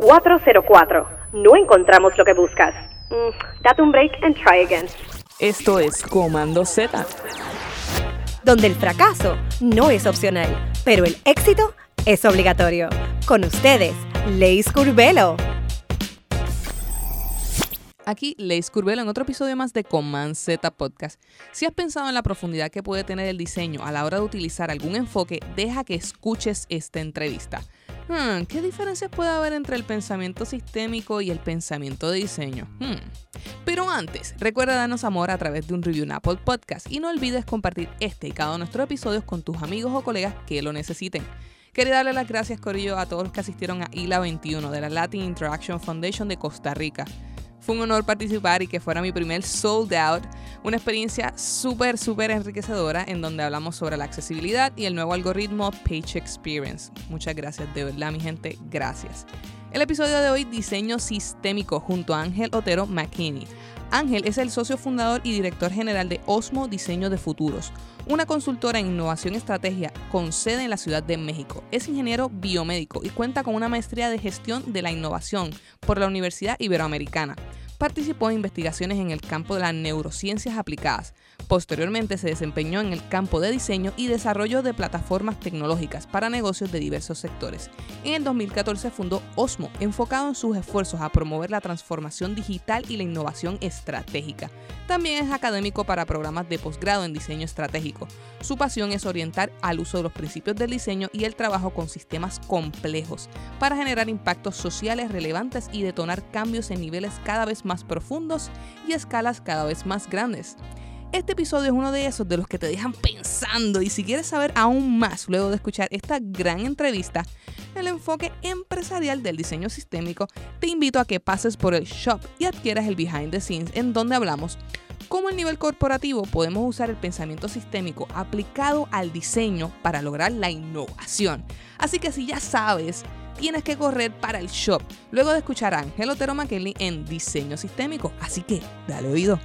404. No encontramos lo que buscas. Mm, date un break and try again. Esto es Comando Z. Donde el fracaso no es opcional, pero el éxito es obligatorio. Con ustedes, Leis Curvelo. Aquí Leis Curvelo en otro episodio más de Command Z Podcast. Si has pensado en la profundidad que puede tener el diseño a la hora de utilizar algún enfoque, deja que escuches esta entrevista. Hmm, ¿Qué diferencias puede haber entre el pensamiento sistémico y el pensamiento de diseño? Hmm. Pero antes, recuerda darnos amor a través de un review en Apple Podcast y no olvides compartir este y cada uno de nuestros episodios con tus amigos o colegas que lo necesiten. Quería darle las gracias, Corillo, a todos los que asistieron a ILA 21 de la Latin Interaction Foundation de Costa Rica. Un honor participar y que fuera mi primer sold out, una experiencia súper, súper enriquecedora en donde hablamos sobre la accesibilidad y el nuevo algoritmo Page Experience. Muchas gracias, de verdad, mi gente, gracias. El episodio de hoy, diseño sistémico, junto a Ángel Otero McKinney. Ángel es el socio fundador y director general de Osmo Diseño de Futuros, una consultora en innovación y estrategia con sede en la Ciudad de México. Es ingeniero biomédico y cuenta con una maestría de gestión de la innovación por la Universidad Iberoamericana. Participó en investigaciones en el campo de las neurociencias aplicadas. Posteriormente se desempeñó en el campo de diseño y desarrollo de plataformas tecnológicas para negocios de diversos sectores. En el 2014 fundó Osmo, enfocado en sus esfuerzos a promover la transformación digital y la innovación estratégica. También es académico para programas de posgrado en diseño estratégico. Su pasión es orientar al uso de los principios del diseño y el trabajo con sistemas complejos para generar impactos sociales relevantes y detonar cambios en niveles cada vez más profundos y escalas cada vez más grandes. Este episodio es uno de esos de los que te dejan pensando y si quieres saber aún más luego de escuchar esta gran entrevista, el enfoque empresarial del diseño sistémico, te invito a que pases por el shop y adquieras el behind the scenes en donde hablamos cómo a nivel corporativo podemos usar el pensamiento sistémico aplicado al diseño para lograr la innovación. Así que si ya sabes, tienes que correr para el shop luego de escuchar a Ángel Otero McKinley en diseño sistémico. Así que dale oído.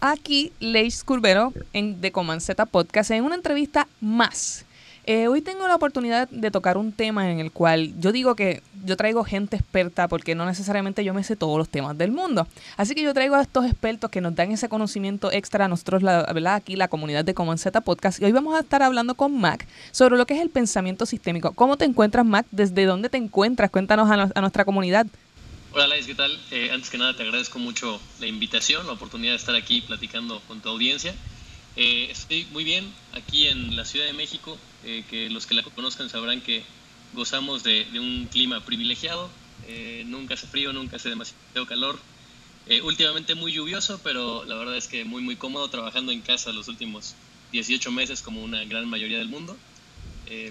Aquí Leis Curvero en The Z Podcast en una entrevista más. Eh, hoy tengo la oportunidad de tocar un tema en el cual yo digo que yo traigo gente experta porque no necesariamente yo me sé todos los temas del mundo. Así que yo traigo a estos expertos que nos dan ese conocimiento extra a nosotros, la, ¿verdad? Aquí la comunidad de Command Z Podcast. Y hoy vamos a estar hablando con Mac sobre lo que es el pensamiento sistémico. ¿Cómo te encuentras, Mac? ¿Desde dónde te encuentras? Cuéntanos a, a nuestra comunidad. Hola Lais, ¿qué tal? Eh, antes que nada te agradezco mucho la invitación, la oportunidad de estar aquí platicando con tu audiencia. Eh, estoy muy bien aquí en la Ciudad de México, eh, que los que la conozcan sabrán que gozamos de, un clima privilegiado, nunca hace frío, nunca hace demasiado calor, últimamente muy lluvioso, pero la verdad es que muy muy cómodo trabajando en casa los últimos 18 meses como una gran mayoría del mundo,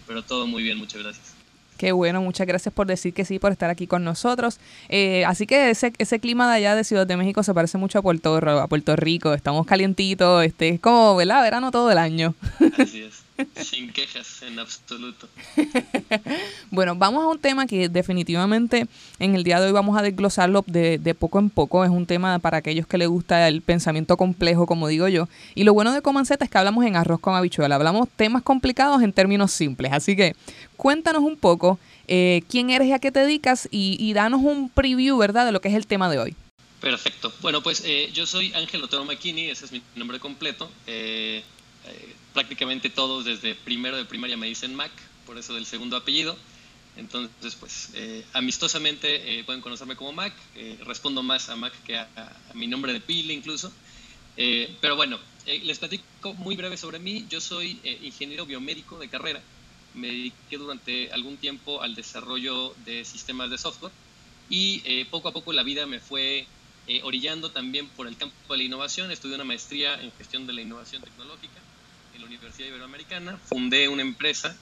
pero todo muy bien, muchas gracias. Qué bueno, muchas gracias por decir que sí, por estar aquí con nosotros. Eh, así que ese, ese clima de allá de Ciudad de México se parece mucho a Puerto, a Puerto Rico. Estamos calientitos, este, es como, ¿verdad? Verano todo el año. Así es. Sin quejas en absoluto. bueno, vamos a un tema que definitivamente en el día de hoy vamos a desglosarlo de, de, poco en poco. Es un tema para aquellos que les gusta el pensamiento complejo, como digo yo. Y lo bueno de Comanceta es que hablamos en arroz con habichuela. Hablamos temas complicados en términos simples. Así que cuéntanos un poco eh, quién eres y a qué te dedicas y, danos un preview, ¿verdad?, de lo que es el tema de hoy. Perfecto. Bueno, pues eh, yo soy Ángel Otero McKinney, ese es mi nombre completo. Eh, prácticamente todos desde primero de primaria me dicen Mac, por eso del segundo apellido. Entonces, pues amistosamente pueden conocerme como Mac. respondo más a Mac que a, mi nombre de pila incluso. pero bueno, les platico muy breve sobre mí. Yo soy ingeniero biomédico de carrera me dediqué durante algún tiempo al desarrollo de sistemas de software y eh, poco a poco la vida me fue eh, orillando también por el campo de la innovación. Estudié una maestría en gestión de la innovación tecnológica Universidad Iberoamericana. Fundé una empresa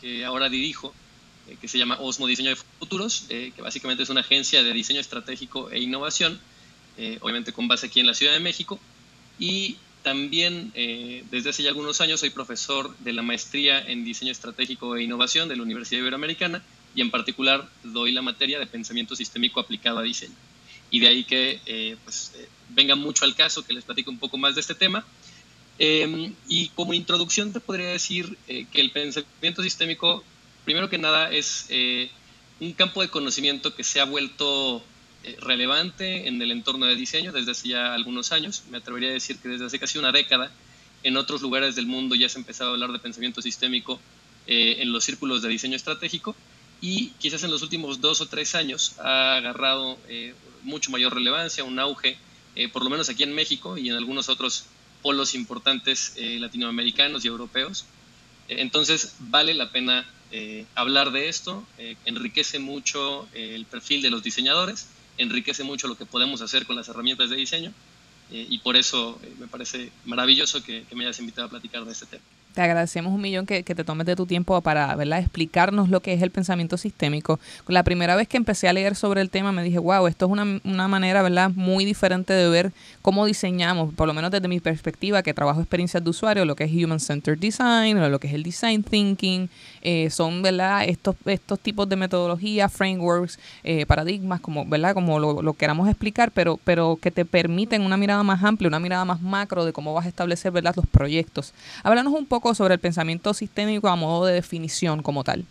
que ahora dirijo, eh, que se llama Osmo Diseño de Futuros, que básicamente es una agencia de diseño estratégico e innovación, obviamente con base aquí en la Ciudad de México. Y también eh, desde hace ya algunos años soy profesor de la maestría en diseño estratégico e innovación de la Universidad Iberoamericana y en particular doy la materia de pensamiento sistémico aplicado a diseño. Y de ahí que eh, pues, eh, venga mucho al caso que les platico un poco más de este tema. Em, y como introducción te podría decir que el pensamiento sistémico, primero que nada, es un campo de conocimiento que se ha vuelto eh, relevante en el entorno de diseño desde hace ya algunos años. Me atrevería a decir que desde hace casi una década en otros lugares del mundo ya se ha empezado a hablar de pensamiento sistémico eh, en los círculos de diseño estratégico y quizás en los últimos dos o tres años ha agarrado eh, mucho mayor relevancia, un auge, por lo menos aquí en México y en algunos otros polos importantes latinoamericanos y europeos. entonces vale la pena hablar de esto, enriquece mucho el perfil de los diseñadores enriquece mucho lo que podemos hacer con las herramientas de diseño eh, y por eso eh, me parece maravilloso que me hayas invitado a platicar de este tema. Te agradecemos un millón que, te tomes de tu tiempo para ¿verdad? explicarnos lo que es el pensamiento sistémico. La primera vez que empecé a leer sobre el tema me dije, wow, esto es una, una manera ¿verdad? muy diferente de ver cómo diseñamos, por lo menos desde mi perspectiva, que trabajo experiencias de usuario, lo que es Human Centered Design, lo que es el Design Thinking, eh, son ¿verdad? Estos, estos tipos de metodologías, frameworks, eh, paradigmas, como, ¿verdad? como lo, lo, queramos explicar, pero, pero que te permiten una mirada más amplia, una mirada más macro de cómo vas a establecer ¿verdad? los proyectos. Háblanos un poco sobre el pensamiento sistémico a modo de definición como tal?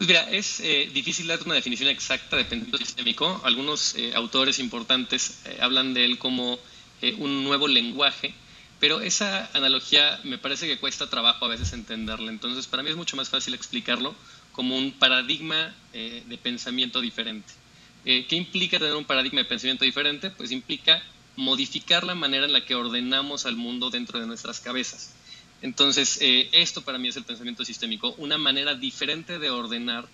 Mira, es eh, difícil dar una definición exacta de pensamiento sistémico. Algunos eh, autores importantes eh, hablan de él como un nuevo lenguaje, pero esa analogía me parece que cuesta trabajo a veces entenderla. Entonces, para mí es mucho más fácil explicarlo como un paradigma de pensamiento diferente. ¿Qué implica tener un paradigma de pensamiento diferente? Pues implica modificar la manera en la que ordenamos al mundo dentro de nuestras cabezas. Entonces, eh, esto para mí es el pensamiento sistémico, una manera diferente de ordenar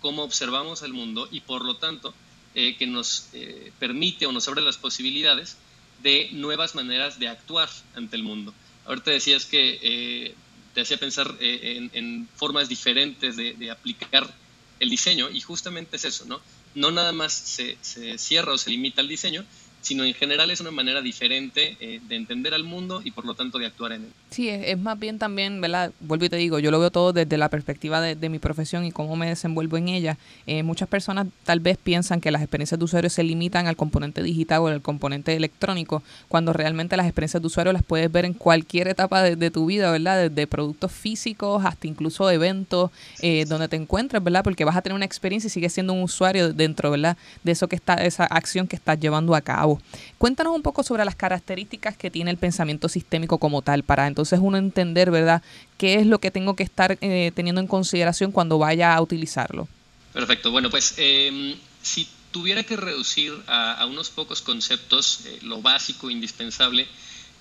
cómo observamos el mundo y por lo tanto eh, que nos eh, permite o nos abre las posibilidades de nuevas maneras de actuar ante el mundo. Ahorita decías que te hacía pensar en, formas diferentes de, aplicar el diseño y justamente es eso, ¿no? No nada más se, se cierra o se limita al diseño, sino en general es una manera diferente eh, de entender al mundo y por lo tanto de actuar en él. Sí, es, más bien también, ¿verdad? Vuelvo y te digo, yo lo veo todo desde la perspectiva de, mi profesión y cómo me desenvuelvo en ella. Eh, muchas personas tal vez piensan que las experiencias de usuario se limitan al componente digital o al componente electrónico, cuando realmente las experiencias de usuario las puedes ver en cualquier etapa de, tu vida, ¿verdad? Desde productos físicos hasta incluso eventos eh, donde te encuentres, ¿verdad? Porque vas a tener una experiencia y sigues siendo un usuario dentro, ¿verdad? De eso que está, esa acción que estás llevando a cabo. Cuéntanos un poco sobre las características que tiene el pensamiento sistémico como tal, para entonces uno entender, ¿verdad?, qué es lo que tengo que estar eh, teniendo en consideración cuando vaya a utilizarlo. Perfecto. Bueno, pues em, si tuviera que reducir a, unos pocos conceptos eh, lo básico, indispensable,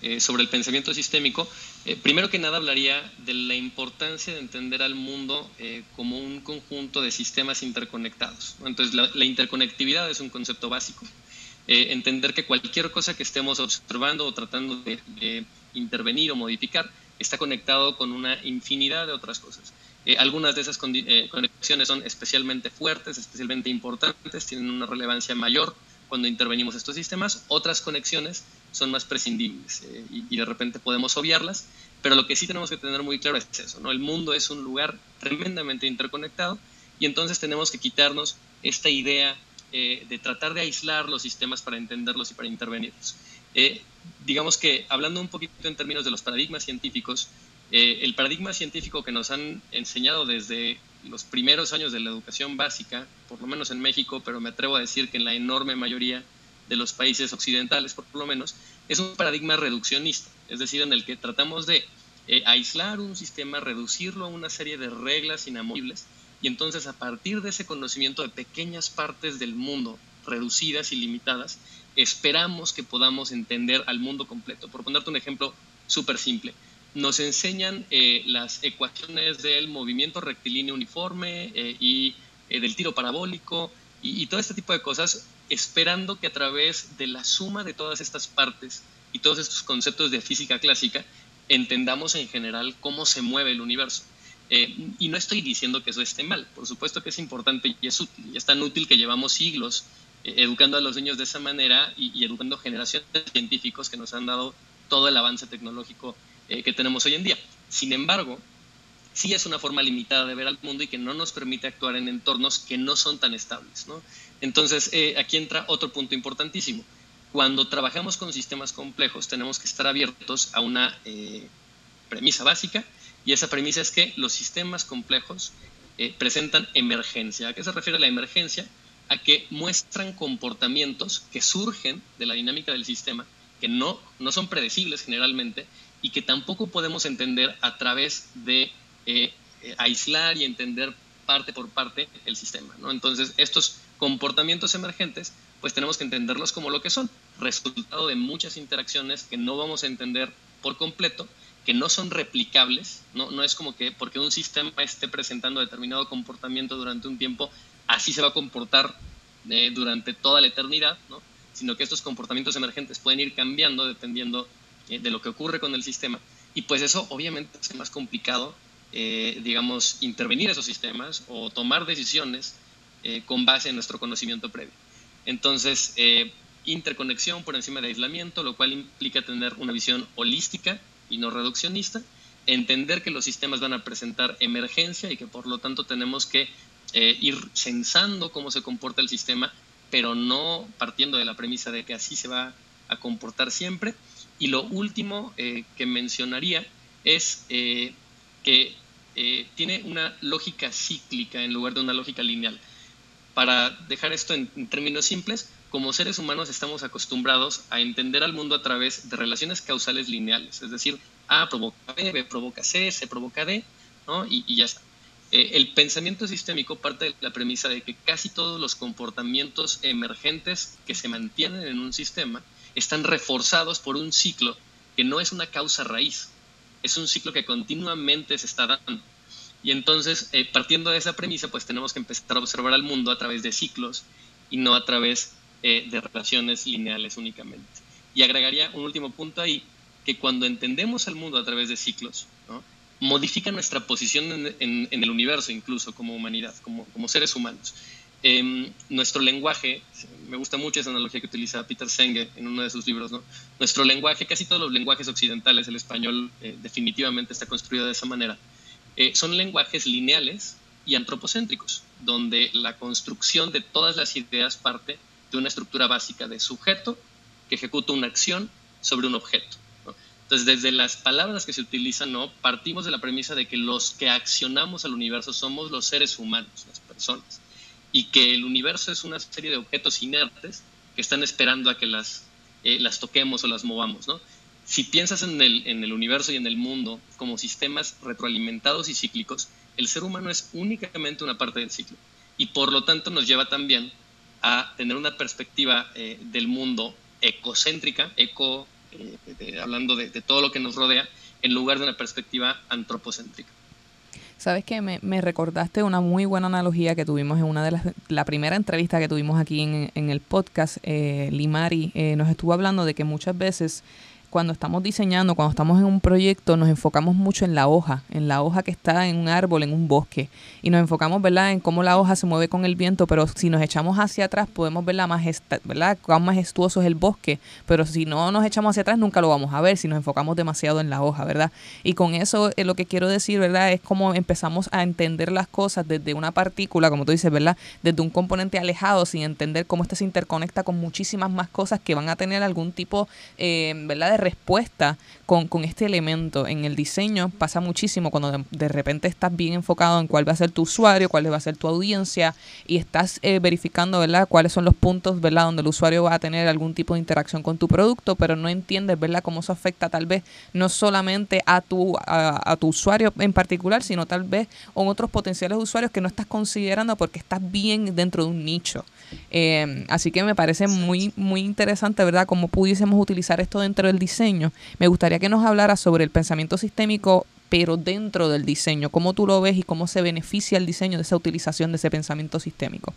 eh, sobre el pensamiento sistémico, primero que nada hablaría de la importancia de entender al mundo como un conjunto de sistemas interconectados. Entonces, la, interconectividad es un concepto básico. Eh, entender que cualquier cosa que estemos observando o tratando de, intervenir o modificar está conectado con una infinidad de otras cosas. Eh, algunas de esas eh, conexiones son especialmente fuertes, especialmente importantes, tienen una relevancia mayor cuando intervenimos estos sistemas, otras conexiones son más prescindibles y, y, de repente podemos obviarlas, pero lo que sí tenemos que tener muy claro es eso, ¿no? El mundo es un lugar tremendamente interconectado y entonces tenemos que quitarnos esta idea eh, de tratar de aislar los sistemas para entenderlos y para intervenirlos. Eh, digamos que hablando un poquito en términos de los paradigmas científicos, eh, el paradigma científico que nos han enseñado desde los primeros años de la educación básica, por lo menos en México, pero me atrevo a decir que en la enorme mayoría de los países occidentales, por lo menos, es un paradigma reduccionista, es decir, en el que tratamos de aislar un sistema, reducirlo a una serie de reglas inamovibles y entonces a partir de ese conocimiento de pequeñas partes del mundo, reducidas y limitadas, esperamos que podamos entender al mundo completo. Por ponerte un ejemplo súper simple, nos enseñan eh, las ecuaciones del movimiento rectilíneo uniforme eh, y eh, del tiro parabólico y, y, todo este tipo de cosas, esperando que a través de la suma de todas estas partes y todos estos conceptos de física clásica, entendamos en general cómo se mueve el universo. Eh, y no estoy diciendo que eso esté mal, por supuesto que es importante y es útil, y es tan útil que llevamos siglos eh, educando a los niños de esa manera y, educando generaciones de científicos que nos han dado todo el avance tecnológico eh, que tenemos hoy en día. Sin embargo, sí es una forma limitada de ver al mundo y que no nos permite actuar en entornos que no son tan estables. Entonces, aquí entra otro punto importantísimo. Cuando trabajamos con sistemas complejos, tenemos que estar abiertos a una premisa básica, y esa premisa es que los sistemas complejos presentan emergencia. ¿A qué se refiere la emergencia? A que muestran comportamientos que surgen de la dinámica del sistema, que no, no son predecibles generalmente y que tampoco podemos entender a través de aislar y entender parte por parte el sistema. ¿no? Entonces, estos comportamientos emergentes, pues tenemos que entenderlos como lo que son, resultado de muchas interacciones que no vamos a entender por completo, que no son replicables, no, es como que porque un sistema esté presentando determinado comportamiento durante un tiempo, así se va a comportar eh, durante toda la eternidad, ¿no? sino que estos comportamientos emergentes pueden ir cambiando dependiendo eh, de lo que ocurre con el sistema. Y pues eso obviamente es más complicado eh, digamos, intervenir esos sistemas o tomar decisiones con base en nuestro conocimiento previo. Entonces, interconexión por encima de aislamiento, lo cual implica tener una visión holística y no reduccionista, entender que los sistemas van a presentar emergencia y que por lo tanto tenemos que ir censando cómo se comporta el sistema, pero no partiendo de la premisa de que así se va a comportar siempre. Y lo último que mencionaría es que eh, tiene una lógica cíclica en lugar de una lógica lineal. Para dejar esto en, términos simples, como seres humanos estamos acostumbrados a entender al mundo a través de relaciones causales lineales, es decir, A provoca B, B provoca C, C provoca D, ¿no? y, ya está. Eh, el pensamiento sistémico parte de la premisa de que casi todos los comportamientos emergentes que se mantienen en un sistema están reforzados por un ciclo que no es una causa raíz, es un ciclo que continuamente se está dando. Y entonces, eh, partiendo de esa premisa, pues tenemos que empezar a observar al mundo a través de ciclos y no a través eh, de relaciones lineales únicamente. Y agregaría un último punto ahí, que cuando entendemos al mundo a través de ciclos, modifica nuestra posición en, el universo incluso como humanidad, como, como seres humanos. Em, nuestro lenguaje, me gusta mucho esa analogía que utiliza Peter Senge en uno de sus libros, ¿no? nuestro lenguaje, casi todos los lenguajes occidentales, el español eh, definitivamente está construido de esa manera, eh, son lenguajes lineales y antropocéntricos, donde la construcción de todas las ideas parte de una estructura básica de sujeto que ejecuta una acción sobre un objeto. Entonces, desde las palabras que se utilizan, ¿no? partimos de la premisa de que los que accionamos al universo somos los seres humanos, las personas y que el universo es una serie de objetos inertes que están esperando a que las, eh, las toquemos o las movamos. ¿no? Si piensas en el, en el universo y en el mundo como sistemas retroalimentados y cíclicos, el ser humano es únicamente una parte del ciclo y por lo tanto nos lleva también a tener una perspectiva eh, del mundo ecocéntrica, eco, eh, hablando de, todo lo que nos rodea, en lugar de una perspectiva antropocéntrica. Sabes que me, recordaste una muy buena analogía que tuvimos en una de las, la primera entrevista que tuvimos aquí en, en el podcast. Eh, Limari eh, nos estuvo hablando de que muchas veces cuando estamos diseñando, cuando estamos en un proyecto, nos enfocamos mucho en la hoja, en la hoja que está en un árbol, en un bosque. Y nos enfocamos, ¿verdad?, en cómo la hoja se mueve con el viento, pero si nos echamos hacia atrás podemos ver la majestad, ¿verdad?, cuán majestuoso es el bosque. Pero si no nos echamos hacia atrás nunca lo vamos a ver, si nos enfocamos demasiado en la hoja, ¿verdad? Y con eso eh, lo que quiero decir, ¿verdad?, es como empezamos a entender las cosas desde una partícula, como tú dices, ¿verdad?, desde un componente alejado, sin entender cómo este se interconecta con muchísimas más cosas que van a tener algún tipo, eh, ¿verdad?, de respuesta con, con, este elemento. En el diseño pasa muchísimo cuando de, repente estás bien enfocado en cuál va a ser tu usuario, cuál va a ser tu audiencia y estás eh, verificando, ¿verdad?, cuáles son los puntos, ¿verdad?, donde el usuario va a tener algún tipo de interacción con tu producto, pero no entiendes, ¿verdad?, cómo eso afecta tal vez no solamente a tu, a, tu usuario en particular, sino tal vez a otros potenciales usuarios que no estás considerando porque estás bien dentro de un nicho. Eh, así que me parece muy, muy interesante, ¿verdad?, cómo pudiésemos utilizar esto dentro del diseño. Me gustaría que nos hablara sobre el pensamiento sistémico, pero dentro del diseño. ¿Cómo tú lo ves y cómo se beneficia el diseño de esa utilización de ese pensamiento sistémico?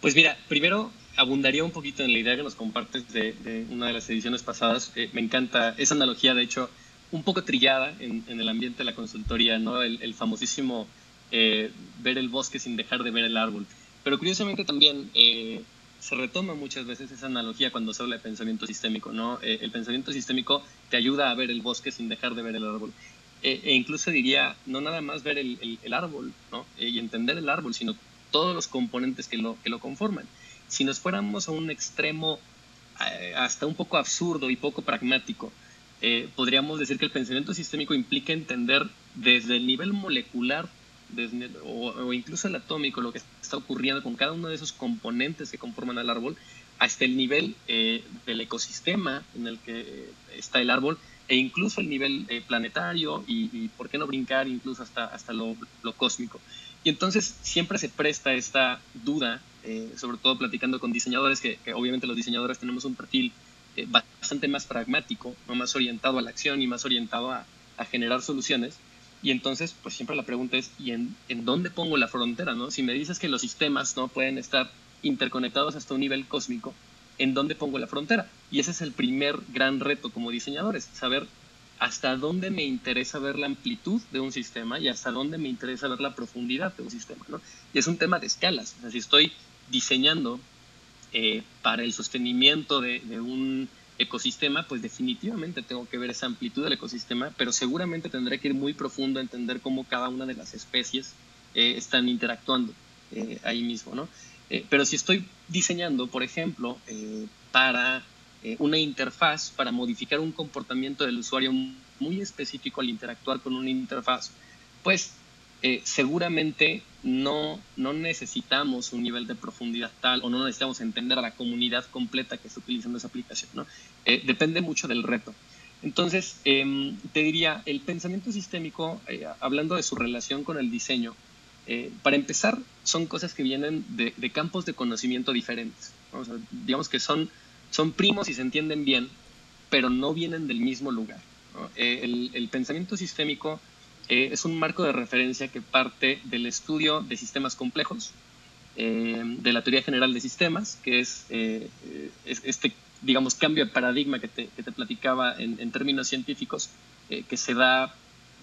Pues mira, primero abundaría un poquito en la idea que nos compartes de, una de las ediciones pasadas. Eh, me encanta esa analogía, de hecho, un poco trillada en, el ambiente de la consultoría, ¿no? El, famosísimo eh, ver el bosque sin dejar de ver el árbol. Pero curiosamente también eh, se retoma muchas veces esa analogía cuando se habla de pensamiento sistémico, ¿no? Eh, el pensamiento sistémico te ayuda a ver el bosque sin dejar de ver el árbol. Eh, e incluso diría, no nada más ver el, árbol, ¿no? y entender el árbol, sino todos los componentes que lo, que lo conforman. Si nos fuéramos a un extremo hasta un poco absurdo y poco pragmático, podríamos decir que el pensamiento sistémico implica entender desde el nivel molecular o, incluso el atómico, lo que está ocurriendo con cada uno de esos componentes que conforman el árbol, hasta el nivel eh, del ecosistema en el que está el árbol e incluso el nivel eh, planetario y, por qué no brincar incluso hasta, hasta lo, cósmico. Y entonces siempre se presta esta duda, eh, sobre todo platicando con diseñadores, que, obviamente los diseñadores tenemos un perfil bastante más pragmático, más orientado a la acción y más orientado a generar soluciones. Y entonces, pues siempre la pregunta es, ¿y en, en, dónde pongo la frontera? ¿no? Si me dices que los sistemas no pueden estar interconectados hasta un nivel cósmico, ¿en dónde pongo la frontera? Y ese es el primer gran reto como diseñadores, saber hasta dónde me interesa ver la amplitud de un sistema y hasta dónde me interesa ver la profundidad de un sistema. ¿no? Y es un tema de escalas. O sea, si estoy diseñando eh, para el sostenimiento de, de un ecosistema, pues definitivamente tengo que ver esa amplitud del ecosistema, pero seguramente tendré que ir muy profundo a entender cómo cada una de las especies eh, están interactuando eh, ahí mismo, ¿no? Eh, pero si estoy diseñando, por ejemplo, para una interfaz, para modificar un comportamiento del usuario muy específico al interactuar con una interfaz, pues seguramente no, no necesitamos un nivel de profundidad tal o no necesitamos entender a la comunidad completa que está utilizando esa aplicación. ¿no? Eh, depende mucho del reto. Entonces, em, te diría, el pensamiento sistémico, eh, hablando de su relación con el diseño, para empezar, son cosas que vienen de, campos de conocimiento diferentes. digamos que son, son primos y se entienden bien, pero no vienen del mismo lugar. El pensamiento sistémico eh, es un marco de referencia que parte del estudio de sistemas complejos, eh, de la teoría general de sistemas, que es, eh, este, digamos, cambio de paradigma que te, que te platicaba en, en, términos científicos, que se da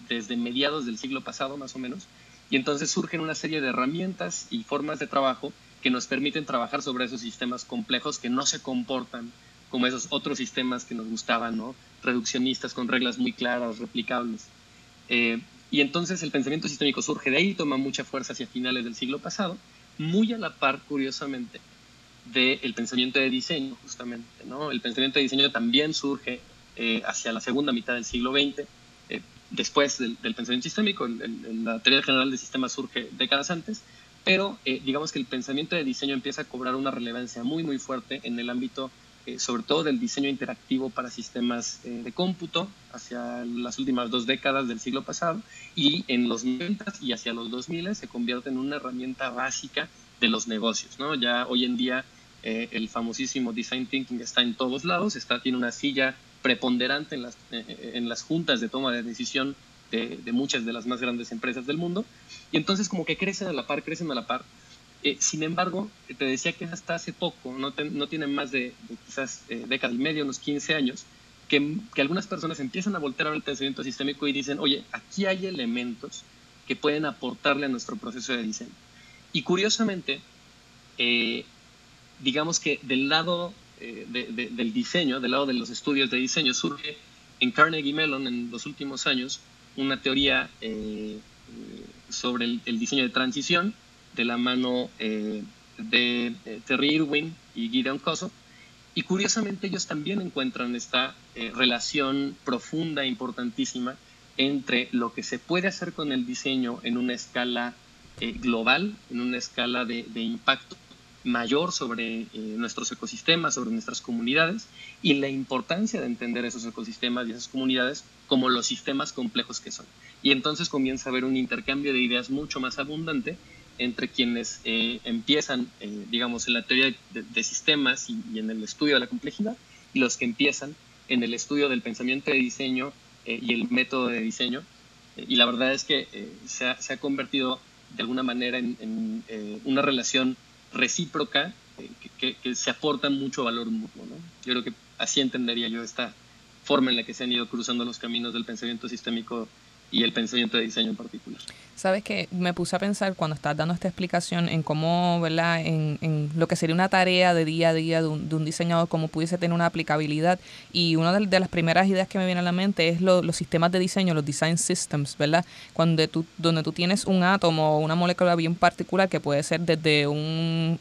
desde mediados del siglo pasado, más o menos, y entonces surgen una serie de herramientas y formas de trabajo que nos permiten trabajar sobre esos sistemas complejos que no se comportan como esos otros sistemas que nos gustaban, ¿no? Reduccionistas con reglas muy claras, replicables. Y entonces el pensamiento sistémico surge de ahí, toma mucha fuerza hacia finales del siglo pasado, muy a la par, curiosamente, del pensamiento de diseño, justamente. ¿no? El pensamiento de diseño también surge eh, hacia la segunda mitad del siglo XX, eh, después del, pensamiento sistémico, la teoría general de sistemas surge décadas antes, pero eh, digamos que el pensamiento de diseño empieza a cobrar una relevancia muy, muy fuerte en el ámbito eh, sobre todo del diseño interactivo para sistemas eh, de cómputo hacia las últimas dos décadas del siglo pasado y en los 90 y hacia los 2000 se convierte en una herramienta básica de los negocios. ¿no? Ya hoy en día eh, el famosísimo design thinking está en todos lados, está, tiene una silla preponderante en las, en las juntas de toma de decisión de, de, muchas de las más grandes empresas del mundo. Y entonces como que crecen a la par, crecen a la par. Eh, sin embargo, te decía que hasta hace poco, no, no tienen más de, quizás eh, década y media, unos 15 años, que, que, algunas personas empiezan a voltear al pensamiento sistémico y dicen, oye, aquí hay elementos que pueden aportarle a nuestro proceso de diseño. Y curiosamente, eh, digamos que del lado del diseño, del lado de los estudios de diseño, surge en Carnegie Mellon en los últimos años una teoría sobre el diseño de transición de la mano eh, de eh, Terry Irwin y Gideon Koso. Y curiosamente ellos también encuentran esta eh, relación profunda e importantísima entre lo que se puede hacer con el diseño en una escala global, en una escala de impacto mayor sobre nuestros ecosistemas, sobre nuestras comunidades, y la importancia de entender esos ecosistemas y esas comunidades como los sistemas complejos que son. Y entonces comienza a haber un intercambio de ideas mucho más abundante entre quienes eh, empiezan, eh, digamos, en la teoría de, sistemas y, en el estudio de la complejidad, y los que empiezan en el estudio del pensamiento de diseño eh, y el método de diseño. y la verdad es que se ha, convertido de alguna manera en, una relación recíproca que, se aporta mucho valor mutuo. Yo creo que así entendería yo esta forma en la que se han ido cruzando los caminos del pensamiento sistémico y el pensamiento de diseño en particular. Sabes que me puse a pensar cuando estás dando esta explicación en cómo, ¿verdad? En, en lo que sería una tarea de día a día de un, de un diseñador, cómo pudiese tener una aplicabilidad. Y una de, las primeras ideas que me viene a la mente es los sistemas de diseño, los design systems, ¿verdad? Cuando tú, donde tú tienes un átomo o una molécula bien particular que puede ser desde un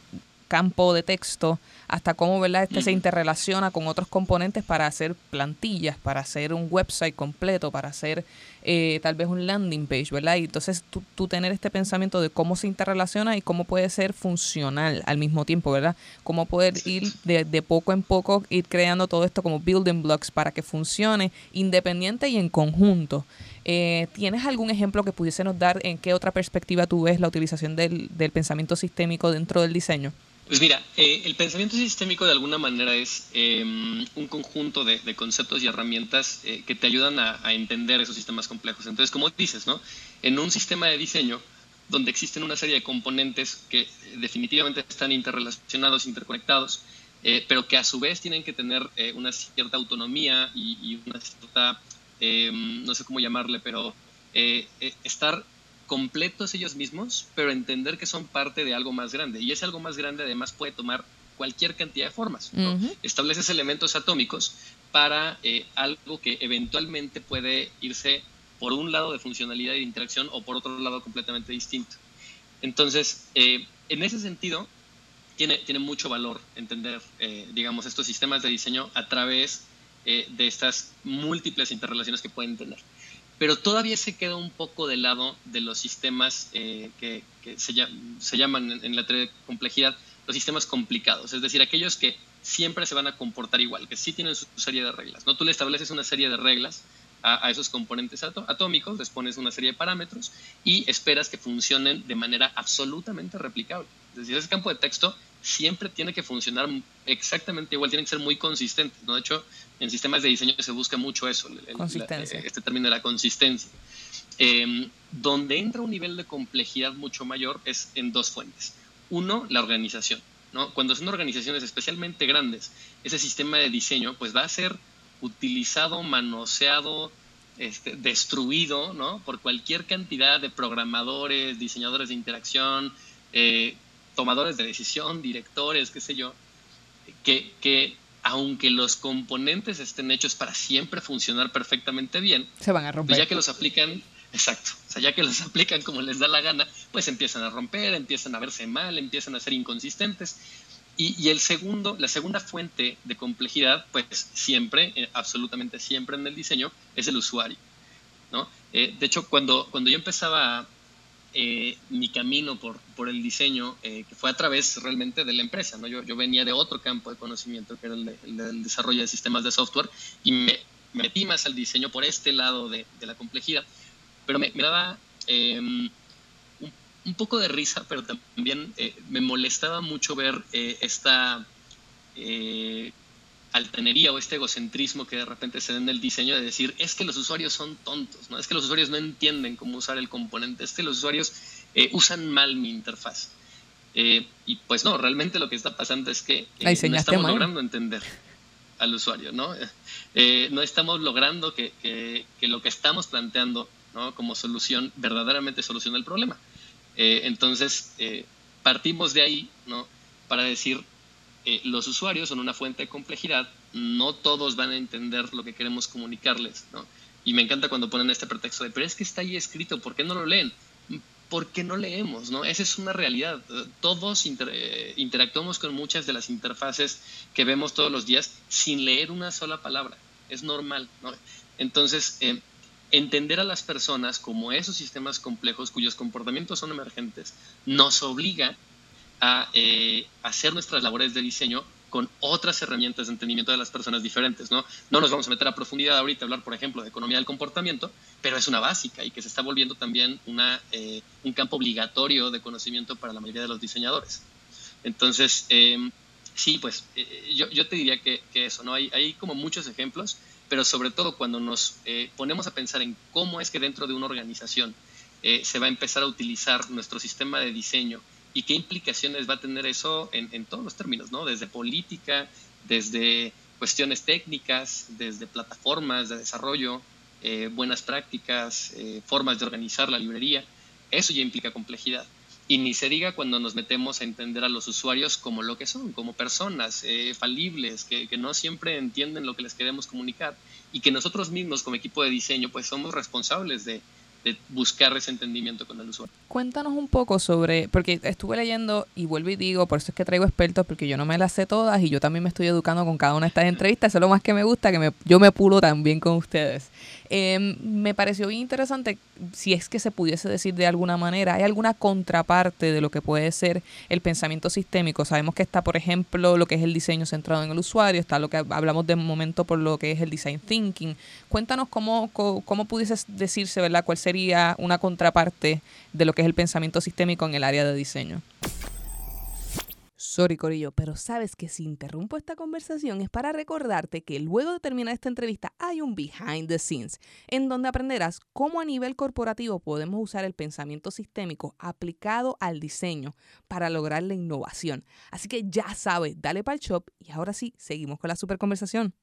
campo de texto hasta cómo ¿verdad? este se interrelaciona con otros componentes para hacer plantillas, para hacer un website completo, para hacer eh, tal vez un landing page, ¿verdad? Y entonces tú, tú, tener este pensamiento de cómo se interrelaciona y cómo puede ser funcional al mismo tiempo, ¿verdad? Cómo poder ir de, de poco en poco, ir creando todo esto como building blocks para que funcione independiente y en conjunto. Eh, ¿Tienes algún ejemplo que pudiésemos dar en qué otra perspectiva tú ves la utilización del, del pensamiento sistémico dentro del diseño? Pues mira, eh, el pensamiento sistémico de alguna manera es em, un conjunto de, conceptos y herramientas eh, que te ayudan a, entender esos sistemas complejos. Entonces, como dices, ¿no? En un sistema de diseño donde existen una serie de componentes que definitivamente están interrelacionados, interconectados, pero que a su vez tienen que tener una cierta autonomía y, y una cierta Em, no sé cómo llamarle, pero eh, eh, estar completos ellos mismos, pero entender que son parte de algo más grande. Y ese algo más grande además puede tomar cualquier cantidad de formas. Estableces elementos atómicos para eh, algo que eventualmente puede irse por un lado de funcionalidad y de interacción o por otro lado completamente distinto. Entonces, en ese sentido, tiene, tiene mucho valor entender, digamos, estos sistemas de diseño a través eh, de estas múltiples interrelaciones que pueden tener. Pero todavía se queda un poco de lado de los sistemas eh, que, se, llaman en, la teoría de complejidad los sistemas complicados, es decir, aquellos que siempre se van a comportar igual, que sí tienen su serie de reglas. ¿no? Tú le estableces una serie de reglas a, esos componentes atómicos, les pones una serie de parámetros y esperas que funcionen de manera absolutamente replicable. Es decir, ese campo de texto siempre tiene que funcionar exactamente igual, tiene que ser muy consistente. ¿no? De hecho, en sistemas de diseño se busca mucho eso, este término de la consistencia. Em, donde entra un nivel de complejidad mucho mayor es en dos fuentes. Uno, la organización. ¿no? Cuando son organizaciones especialmente grandes, ese sistema de diseño pues va a ser utilizado, manoseado, este, destruido ¿no? por cualquier cantidad de programadores, diseñadores de interacción, eh, tomadores de decisión, directores, qué sé yo, que, que aunque los componentes estén hechos para siempre funcionar perfectamente bien, se van a pues romper. ya que los aplican, exacto, o sea, ya que los aplican como les da la gana, pues empiezan a romper, empiezan a verse mal, empiezan a ser inconsistentes. Y, el segundo, la segunda fuente de complejidad, pues siempre, eh, absolutamente siempre en el diseño, es el usuario. ¿no? Eh, de hecho, cuando, cuando yo empezaba eh, mi camino por, por el diseño, eh, que fue a través realmente de la empresa. ¿no? Yo, yo venía de otro campo de conocimiento, que era el, desarrollo de sistemas de software, y me, metí más al diseño por este lado de, de la complejidad. Pero me, daba em, un, poco de risa, pero también eh, me molestaba mucho ver esta altanería o este egocentrismo que de repente se da en el diseño de decir, es que los usuarios son tontos, ¿no? es que los usuarios no entienden cómo usar el componente, es que los usuarios eh, usan mal mi interfaz. Eh, y pues no, realmente lo que está pasando es que eh, no estamos logrando entender al usuario, ¿no? no estamos logrando que, que, que, lo que estamos planteando ¿no? como solución verdaderamente solucione el problema. entonces, partimos de ahí, ¿no? Para decir, eh, los usuarios son una fuente de complejidad, no todos van a entender lo que queremos comunicarles, ¿no? Y me encanta cuando ponen este pretexto de, pero es que está ahí escrito, ¿por qué no lo leen? ¿Por qué no leemos? ¿no? Esa es una realidad. Todos eh, interactuamos con muchas de las interfaces que vemos todos los días sin leer una sola palabra. Es normal. ¿no? Entonces, eh, entender a las personas como esos sistemas complejos cuyos comportamientos son emergentes nos obliga a eh, hacer nuestras labores de diseño con otras herramientas de entendimiento de las personas diferentes, ¿no? No nos vamos a meter a profundidad ahorita a hablar, por ejemplo, de economía del comportamiento, pero es una básica y que se está volviendo también una, eh, un campo obligatorio de conocimiento para la mayoría de los diseñadores. Entonces, em, sí, pues eh, yo, yo, te diría que, que, eso, ¿no? Hay, hay como muchos ejemplos, pero sobre todo cuando nos ponemos a pensar en cómo es que dentro de una organización se va a empezar a utilizar nuestro sistema de diseño y qué implicaciones va a tener eso en, todos los términos, ¿no? Desde política, desde cuestiones técnicas, desde plataformas de desarrollo, eh, buenas prácticas, eh, formas de organizar la librería. Eso ya implica complejidad. Y ni se diga cuando nos metemos a entender a los usuarios como lo que son, como personas eh, falibles, que, que, no siempre entienden lo que les queremos comunicar y que nosotros mismos como equipo de diseño pues somos responsables de, de buscar ese entendimiento con el usuario. Cuéntanos un poco sobre, porque estuve leyendo y vuelvo y digo, por eso es que traigo expertos, porque yo no me las sé todas y yo también me estoy educando con cada una de estas entrevistas, eso es lo más que me gusta, que me, yo me pulo también con ustedes. Em, me pareció bien interesante, si es que se pudiese decir de alguna manera, ¿hay alguna contraparte de lo que puede ser el pensamiento sistémico? Sabemos que está, por ejemplo, lo que es el diseño centrado en el usuario, está lo que hablamos de momento por lo que es el design thinking. Cuéntanos cómo, cómo, cómo pudiese decirse, ¿verdad? ¿Cuál sería una contraparte de lo que es el pensamiento sistémico en el área de diseño? Sorry, Corillo, pero sabes que si interrumpo esta conversación es para recordarte que luego de terminar esta entrevista hay un behind the scenes, en donde aprenderás cómo a nivel corporativo podemos usar el pensamiento sistémico aplicado al diseño para lograr la innovación. Así que ya sabes, dale para el shop y ahora sí, seguimos con la super conversación.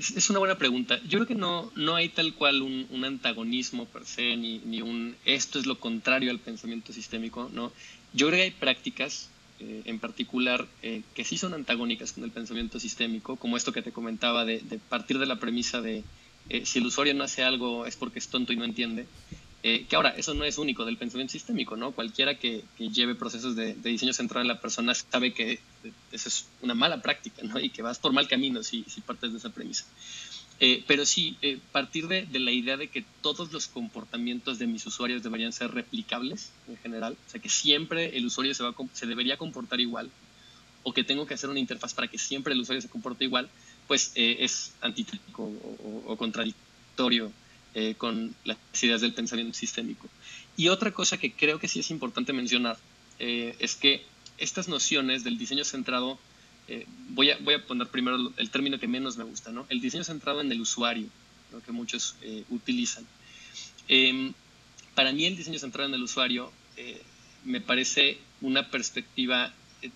Es, una buena pregunta. Yo creo que no, no hay tal cual un, antagonismo per se, ni, ni, un esto es lo contrario al pensamiento sistémico, ¿no? Yo creo que hay prácticas eh, en particular eh, que sí son antagónicas con el pensamiento sistémico, como esto que te comentaba de, partir de la premisa de eh, si el usuario no hace algo es porque es tonto y no entiende. que ahora, eso no es único del pensamiento sistémico, ¿no? Cualquiera que, lleve procesos de, diseño central en la persona sabe que eso es una mala práctica, ¿no? Y que vas por mal camino si, si partes de esa premisa. Eh, pero sí, eh, partir de, la idea de que todos los comportamientos de mis usuarios deberían ser replicables en general, o sea, que siempre el usuario se, va se debería comportar igual, o que tengo que hacer una interfaz para que siempre el usuario se comporte igual, pues eh, es antitético o, contradictorio con las ideas del pensamiento sistémico. Y otra cosa que creo que sí es importante mencionar es que estas nociones del diseño centrado eh, voy, a, voy a poner primero el término que menos me gusta, ¿no? El diseño centrado en el usuario, lo que muchos eh, utilizan. Em, para mí el diseño centrado en el usuario eh, me parece una perspectiva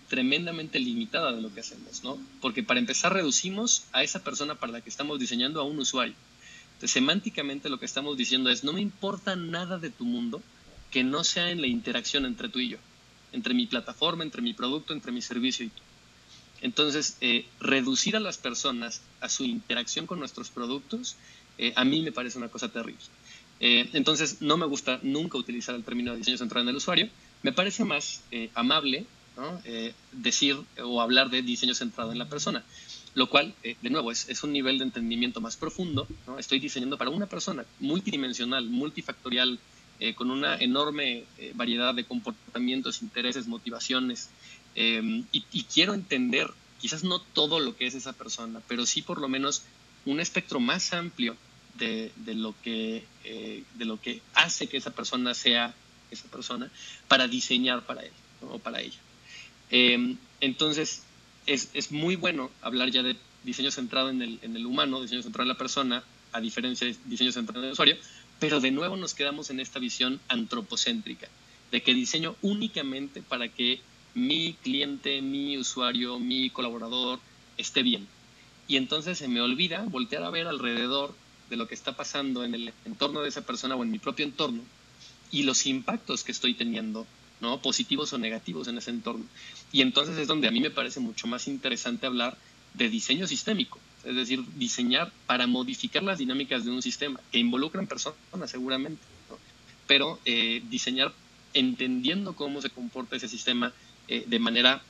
tremendamente limitada de lo que hacemos, ¿no? Porque para empezar reducimos a esa persona para la que estamos diseñando a un usuario. Entonces, semánticamente lo que estamos diciendo es, no me importa nada de tu mundo que no sea en la interacción entre tú y yo, entre mi plataforma, entre mi producto, entre mi servicio y tú. Entonces, eh, reducir a las personas a su interacción con nuestros productos, eh, a mí me parece una cosa terrible. Eh, entonces, no me gusta nunca utilizar el término de diseño centrado en el usuario. Me parece más amable decir o hablar de diseño centrado en la persona, lo cual, de nuevo, es, un nivel de entendimiento más profundo. Estoy diseñando para una persona multidimensional, multifactorial, con una enorme variedad de comportamientos, intereses, motivaciones, Em, y, quiero entender, quizás no todo lo que es esa persona, pero sí por lo menos un espectro más amplio de, lo, que, eh, de lo que hace que esa persona sea esa persona para diseñar para él o para ella. Em, entonces, es, es, muy bueno hablar ya de diseño centrado en el, en el humano, diseño centrado en la persona, a diferencia de diseño centrado en el usuario, pero de nuevo nos quedamos en esta visión antropocéntrica, de que diseño únicamente para que mi cliente, mi usuario, mi colaborador esté bien. Y entonces se me olvida voltear a ver alrededor de lo que está pasando en el entorno de esa persona o en mi propio entorno y los impactos que estoy teniendo, ¿no? positivos o negativos en ese entorno. Y entonces es donde a mí me parece mucho más interesante hablar de diseño sistémico, es decir, diseñar para modificar las dinámicas de un sistema que involucran personas seguramente, pero eh, diseñar entendiendo cómo se comporta ese sistema eh, de manera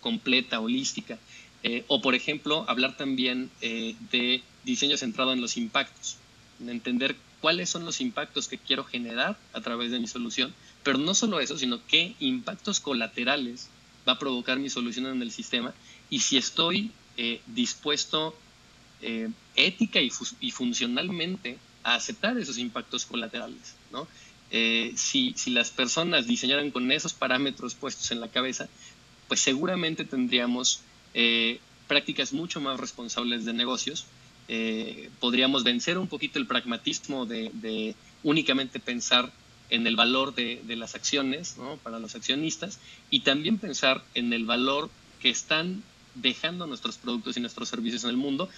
completa, holística. Eh, o, por ejemplo, hablar también de diseño centrado en los impactos, en entender cuáles son los impactos que quiero generar a través de mi solución, pero no solo eso, sino qué impactos colaterales va a provocar mi solución en el sistema y si estoy dispuesto ética y, funcionalmente a aceptar esos impactos colaterales. ¿no? Eh, si, las personas diseñaran con esos parámetros puestos en la cabeza, pues seguramente tendríamos eh, prácticas mucho más responsables de negocios. Eh, podríamos vencer un poquito el pragmatismo de, únicamente pensar en el valor de, las acciones para los accionistas y también pensar en el valor que están dejando nuestros productos y nuestros servicios en el mundo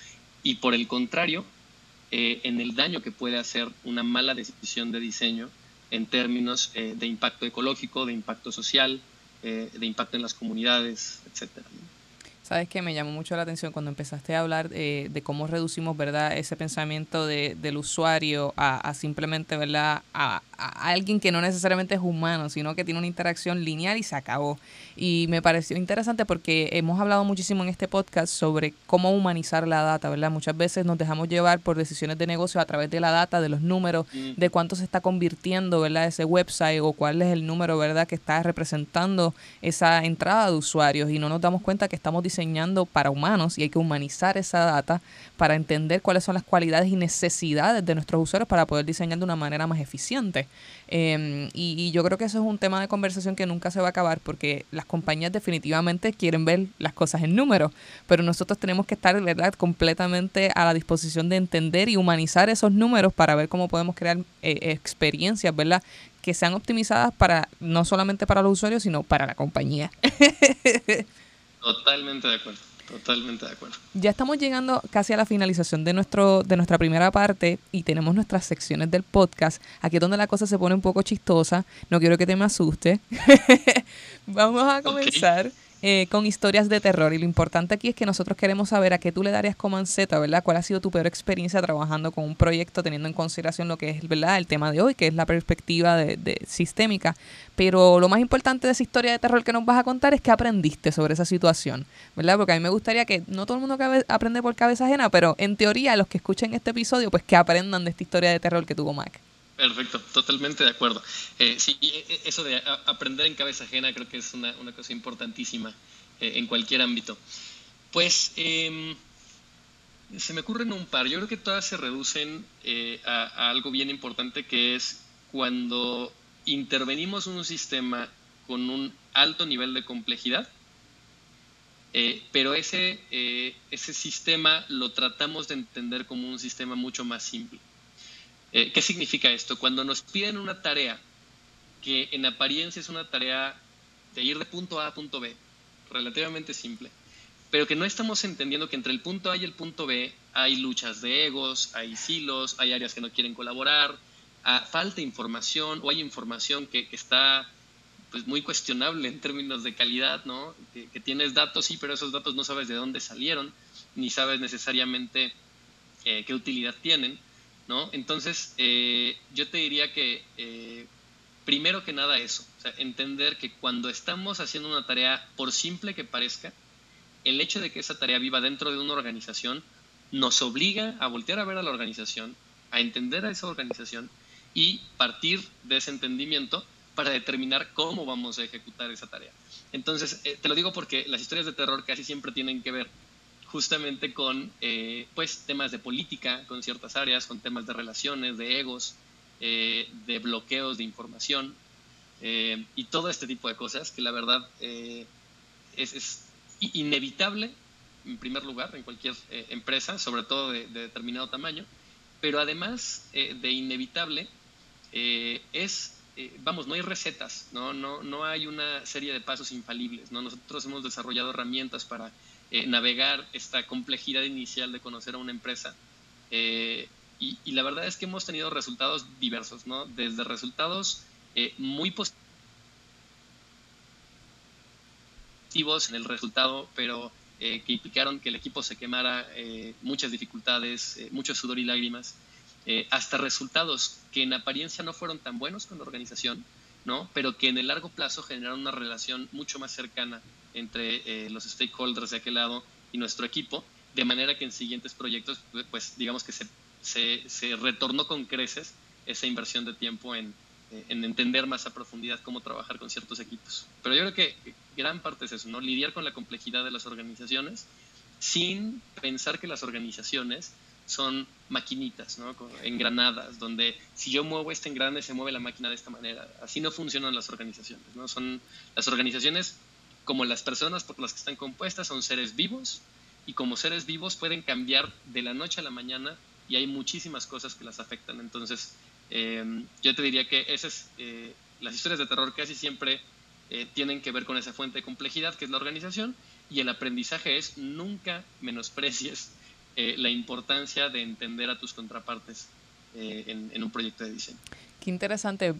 y por el contrario, en el daño que puede hacer una mala decisión de diseño en términos eh, de impacto ecológico, de impacto social, eh, de impacto en las comunidades, etcétera. Sabes que me llamó mucho la atención cuando empezaste a hablar eh, de cómo reducimos, ¿verdad?, ese pensamiento de, del usuario a, simplemente, ¿verdad?, alguien que no necesariamente es humano, sino que tiene una interacción lineal y se acabó. Y me pareció interesante porque hemos hablado muchísimo en este podcast sobre cómo humanizar la data, ¿verdad? Muchas veces nos dejamos llevar por decisiones de negocio a través de la data, de los números, mm. de cuánto se está convirtiendo, ¿verdad?, ese website o cuál es el número, ¿verdad?, que está representando esa entrada de usuarios y no nos damos cuenta que estamos diseñando para humanos y hay que humanizar esa data para entender cuáles son las cualidades y necesidades de nuestros usuarios para poder diseñar de una manera más eficiente. Em, y, yo creo que eso es un tema de conversación que nunca se va a acabar porque las compañías definitivamente quieren ver las cosas en números, pero nosotros tenemos que estar ¿verdad? completamente a la disposición de entender y humanizar esos números para ver cómo podemos crear eh, experiencias ¿verdad? que sean optimizadas para no solamente para los usuarios, sino para la compañía. Totalmente de acuerdo. Totalmente de acuerdo. Ya estamos llegando casi a la finalización de nuestro de nuestra primera parte y tenemos nuestras secciones del podcast. Aquí es donde la cosa se pone un poco chistosa. No quiero que te me asuste. Vamos a comenzar. Eh, con historias de terror. Y lo importante aquí es que nosotros queremos saber a qué tú le darías como anceta, ¿verdad? ¿Cuál ha sido tu peor experiencia trabajando con un proyecto, teniendo en consideración lo que es, ¿verdad? El tema de hoy, que es la perspectiva de, sistémica. Pero lo más importante de esa historia de terror que nos vas a contar es que aprendiste sobre esa situación, ¿verdad? Porque a mí me gustaría que no todo el mundo aprende por cabeza ajena, pero en teoría los que escuchen este episodio, pues que aprendan de esta historia de terror que tuvo Mac. Perfecto, totalmente de acuerdo. Eh, sí, e, e, eso de aprender en cabeza ajena creo que es una, cosa importantísima eh, en cualquier ámbito. Pues em, se me ocurren un par. Yo creo que todas se reducen eh, a, algo bien importante que es cuando intervenimos un sistema con un alto nivel de complejidad, pero ese, ese sistema lo tratamos de entender como un sistema mucho más simple. Eh, ¿Qué significa esto? Cuando nos piden una tarea que en apariencia es una tarea de ir de punto A a punto B, relativamente simple, pero que no estamos entendiendo que entre el punto A y el punto B hay luchas de egos, hay silos, hay áreas que no quieren colaborar, ah, falta información o hay información que, está pues, muy cuestionable en términos de calidad, ¿no? Que, que, tienes datos, sí, pero esos datos no sabes de dónde salieron, ni sabes necesariamente eh, qué utilidad tienen. Entonces, eh, yo te diría que eh, primero que nada eso, entender que cuando estamos haciendo una tarea, por simple que parezca, el hecho de que esa tarea viva dentro de una organización nos obliga a voltear a ver a la organización, a entender a esa organización y partir de ese entendimiento para determinar cómo vamos a ejecutar esa tarea. Entonces, eh, te lo digo porque las historias de terror casi siempre tienen que ver justamente con eh, pues temas de política, con ciertas áreas, con temas de relaciones, de egos, eh, de bloqueos de información eh, y todo este tipo de cosas que la verdad es, inevitable en primer lugar en cualquier empresa, sobre todo de, determinado tamaño, pero además de inevitable es vamos, no hay recetas, ¿no? No, no hay una serie de pasos infalibles. ¿no? Nosotros hemos desarrollado herramientas para eh, navegar esta complejidad inicial de conocer a una empresa. Eh, y, la verdad es que hemos tenido resultados diversos, ¿no? Desde resultados eh, muy positivos en el resultado, pero que implicaron que el equipo se quemara, muchas dificultades, mucho sudor y lágrimas, hasta resultados que en apariencia no fueron tan buenos con la organización, ¿no? pero que en el largo plazo generaron una relación mucho más cercana entre eh, los stakeholders de aquel lado y nuestro equipo, de manera que en siguientes proyectos, pues digamos que se, se, se retornó con creces esa inversión de tiempo en, en, entender más a profundidad cómo trabajar con ciertos equipos. Pero yo creo que gran parte es eso, ¿no? Lidiar con la complejidad de las organizaciones sin pensar que las organizaciones son maquinitas, ¿no? engranadas, donde si yo muevo este engrane se mueve la máquina de esta manera. Así no funcionan las organizaciones. ¿no? Son, las organizaciones, como las personas por las que están compuestas, son seres vivos y como seres vivos pueden cambiar de la noche a la mañana y hay muchísimas cosas que las afectan. Entonces, eh, yo te diría que esas, eh, las historias de terror casi siempre eh, tienen que ver con esa fuente de complejidad que es la organización y el aprendizaje es nunca menosprecies eh, la importancia de entender a tus contrapartes eh, en, un proyecto de diseño. Qué interesante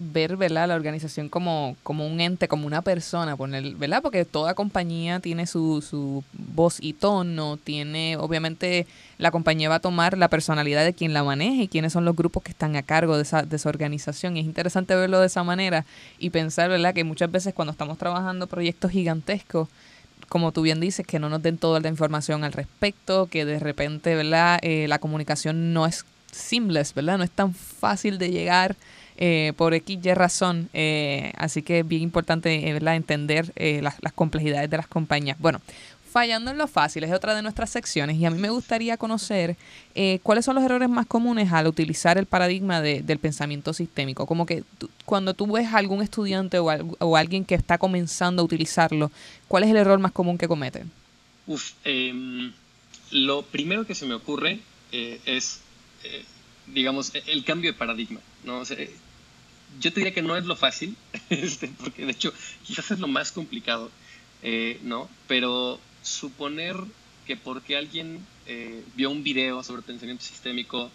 ver, ¿verdad? La organización como, como un ente, como una persona, poner, ¿verdad? Porque toda compañía tiene su, su voz y tono, tiene, obviamente, la compañía va a tomar la personalidad de quien la maneja y quiénes son los grupos que están a cargo de esa, de esa organización. Y es interesante verlo de esa manera y pensar, ¿verdad? Que muchas veces cuando estamos trabajando proyectos gigantescos, como tú bien dices, que no nos den toda la información al respecto, que de repente, ¿verdad? Eh, la comunicación no es seamless, ¿verdad? No es tan fácil de llegar eh, por X y razón. Eh, así que es bien importante, ¿verdad? Entender las, complejidades de las compañías. Bueno, fallando en lo fácil es otra de nuestras secciones y a mí me gustaría conocer eh, cuáles son los errores más comunes al utilizar el paradigma del pensamiento sistémico. Como que cuando tú ves a algún estudiante o, o, alguien que está comenzando a utilizarlo, ¿cuál es el error más común que cometen? Uf, em, lo primero que se me ocurre eh, es, eh, digamos, e, el cambio de paradigma. ¿no? yo te diría que no es lo fácil, este, porque de hecho quizás es lo más complicado, ¿no? Pero suponer que porque alguien eh, vio un video sobre pensamiento sistémico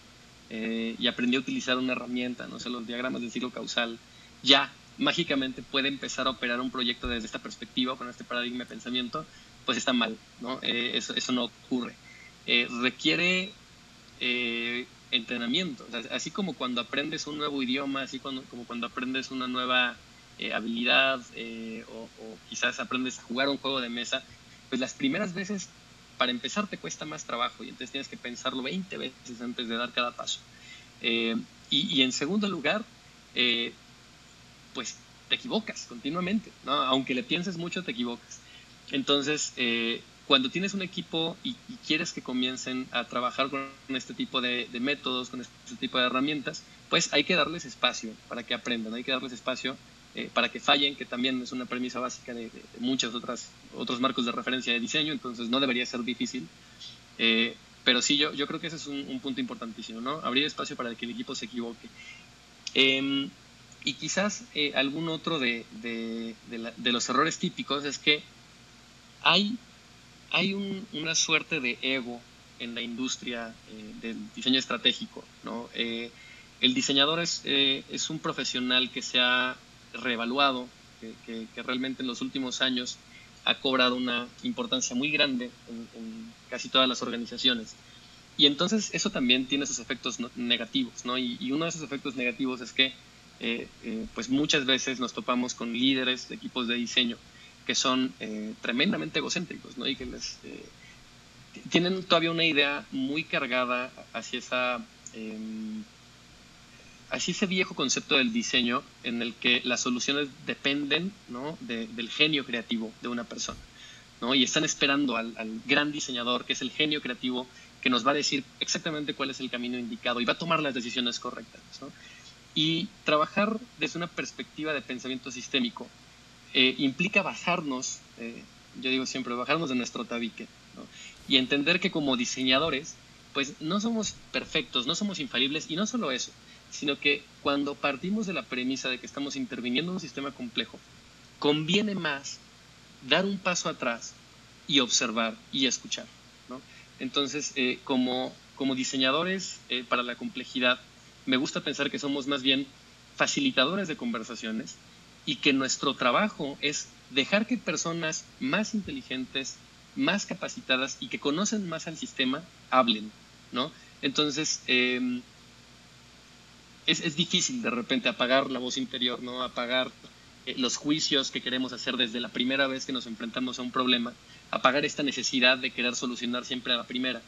eh, y aprendió a utilizar una herramienta, no sé, los diagramas del ciclo causal, ya mágicamente puede empezar a operar un proyecto desde esta perspectiva, con este paradigma de pensamiento, pues está mal, ¿no? Eh, eso, no ocurre. requiere entrenamiento, así como cuando aprendes un nuevo idioma, así como cuando aprendes una nueva habilidad o, o, quizás aprendes a jugar un juego de mesa, pues las primeras veces, para empezar, te cuesta más trabajo y entonces tienes que pensarlo 20 veces antes de dar cada paso. Eh, y, en segundo lugar, eh, pues te equivocas continuamente, ¿no? Aunque le pienses mucho, te equivocas. Entonces, eh, cuando tienes un equipo y, quieres que comiencen a trabajar con este tipo de, de, métodos, con este tipo de herramientas, pues hay que darles espacio para que aprendan, hay que darles espacio eh, para que fallen, que también es una premisa básica de, muchos otras, otros marcos de referencia de diseño, entonces no debería ser difícil. Eh, pero sí, yo, yo creo que ese es un, punto importantísimo, ¿no? Abrir espacio para que el equipo se equivoque. Em, y quizás eh, algún otro de, de, de, los errores típicos es que hay, hay una suerte de ego en la industria del diseño estratégico, ¿no? el diseñador es, es un profesional que se ha reevaluado, que, realmente en los últimos años ha cobrado una importancia muy grande en, casi todas las organizaciones. Y entonces eso también tiene sus efectos negativos, ¿no? Y, uno de esos efectos negativos es que eh, eh, pues muchas veces nos topamos con líderes de equipos de diseño que son eh, tremendamente egocéntricos, ¿no? Y que les tienen todavía una idea muy cargada hacia esa em, así ese viejo concepto del diseño en el que las soluciones dependen ¿no? del genio creativo de una persona. ¿no? Y están esperando al, gran diseñador, que es el genio creativo, que nos va a decir exactamente cuál es el camino indicado y va a tomar las decisiones correctas. Y trabajar desde una perspectiva de pensamiento sistémico eh, implica bajarnos, eh, yo digo siempre, bajarnos de nuestro tabique y entender que como diseñadores, pues no somos perfectos, no somos infalibles y no solo eso, sino que cuando partimos de la premisa de que estamos interviniendo en un sistema complejo, conviene más dar un paso atrás y observar y escuchar. Entonces, eh, como, como diseñadores para la complejidad, me gusta pensar que somos más bien facilitadores de conversaciones y que nuestro trabajo es dejar que personas más inteligentes, más capacitadas y que conocen más al sistema hablen, ¿no? Entonces, eh, es, difícil de repente apagar la voz interior, ¿no? Apagar eh, los juicios que queremos hacer desde la primera vez que nos enfrentamos a un problema, apagar esta necesidad de querer solucionar siempre a la primera,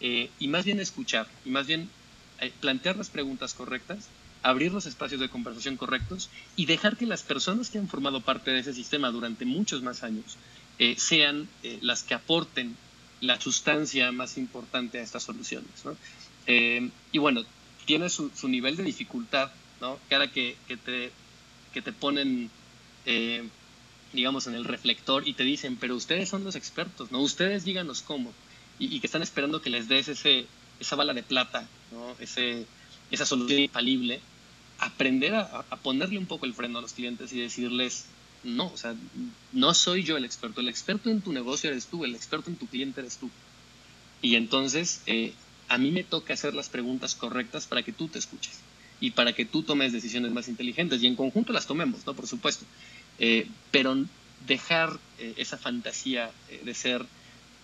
eh, y más bien escuchar, y más bien eh, plantear las preguntas correctas, abrir los espacios de conversación correctos y dejar que las personas que han formado parte de ese sistema durante muchos más años sean las que aporten la sustancia más importante a estas soluciones. ¿no? y bueno, tiene su, nivel de dificultad, ¿no? Cada que, que, te, que te ponen, eh, digamos, en el reflector y te dicen, pero ustedes son los expertos, ¿no? Ustedes díganos cómo. Y, que están esperando que les des ese, esa bala de plata, ¿no? Ese, esa solución infalible. Aprender a, ponerle un poco el freno a los clientes y decirles, no, o sea, no soy yo el experto, el experto en tu negocio eres tú, el experto en tu cliente eres tú. Y entonces, eh, a mí me toca hacer las preguntas correctas para que tú te escuches. y para que tú tomes decisiones más inteligentes y en conjunto las tomemos, ¿no? Por supuesto. Eh, pero dejar eh, esa fantasía de ser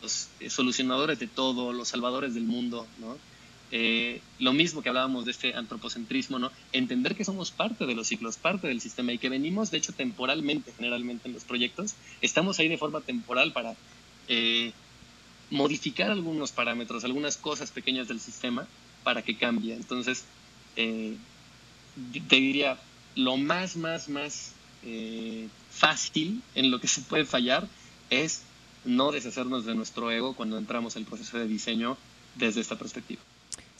los solucionadores de todo, los salvadores del mundo, ¿no? Lo mismo que hablábamos de este antropocentrismo, ¿no? Entender que somos parte de los ciclos, parte del sistema y que venimos, de hecho, temporalmente, generalmente en los proyectos, estamos ahí de forma temporal para modificar algunos parámetros, algunas cosas pequeñas del sistema para que cambie. Entonces, te diría, lo más, más, más eh, fácil en lo que se puede fallar es no deshacernos de nuestro ego cuando entramos al proceso de diseño desde esta perspectiva.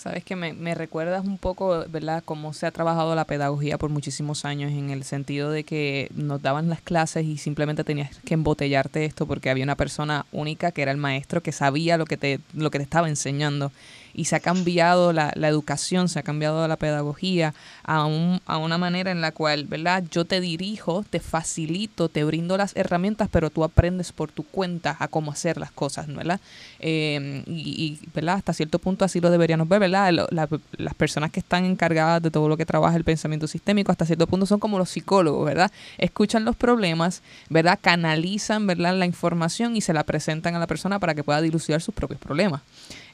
Sabes que me, me, recuerdas un poco, ¿verdad?, cómo se ha trabajado la pedagogía por muchísimos años en el sentido de que nos daban las clases y simplemente tenías que embotellarte esto porque había una persona única que era el maestro que sabía lo que te, lo que te estaba enseñando y se ha cambiado la, la educación, se ha cambiado la pedagogía a, un, a una manera en la cual, ¿verdad? Yo te dirijo, te facilito, te brindo las herramientas, pero tú aprendes por tu cuenta a cómo hacer las cosas, ¿verdad? Eh, y, ¿verdad? Hasta cierto punto así lo deberíamos ver, ¿verdad? las personas que están encargadas de todo lo que trabaja el pensamiento sistémico, hasta cierto punto son como los psicólogos, ¿verdad? Escuchan los problemas, ¿verdad? Canalizan, ¿verdad? La información y se la presentan a la persona para que pueda dilucidar sus propios problemas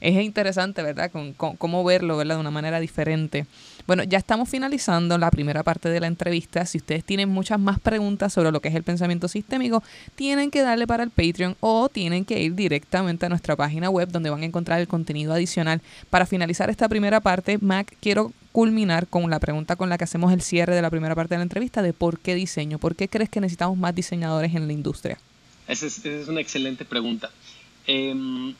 es interesante, ¿verdad? Con, cómo verlo, ¿verdad? De una manera diferente. Bueno, ya estamos finalizando la primera parte de la entrevista. Si ustedes tienen muchas más preguntas sobre lo que es el pensamiento sistémico, tienen que darle para el Patreon o tienen que ir directamente a nuestra página web donde van a encontrar el contenido adicional. Para finalizar esta primera parte, Mac, quiero culminar con la pregunta con la que hacemos el cierre de la primera parte de la entrevista de por qué diseño, por qué crees que necesitamos más diseñadores en la industria. Esa es, esa es una excelente pregunta. Eh,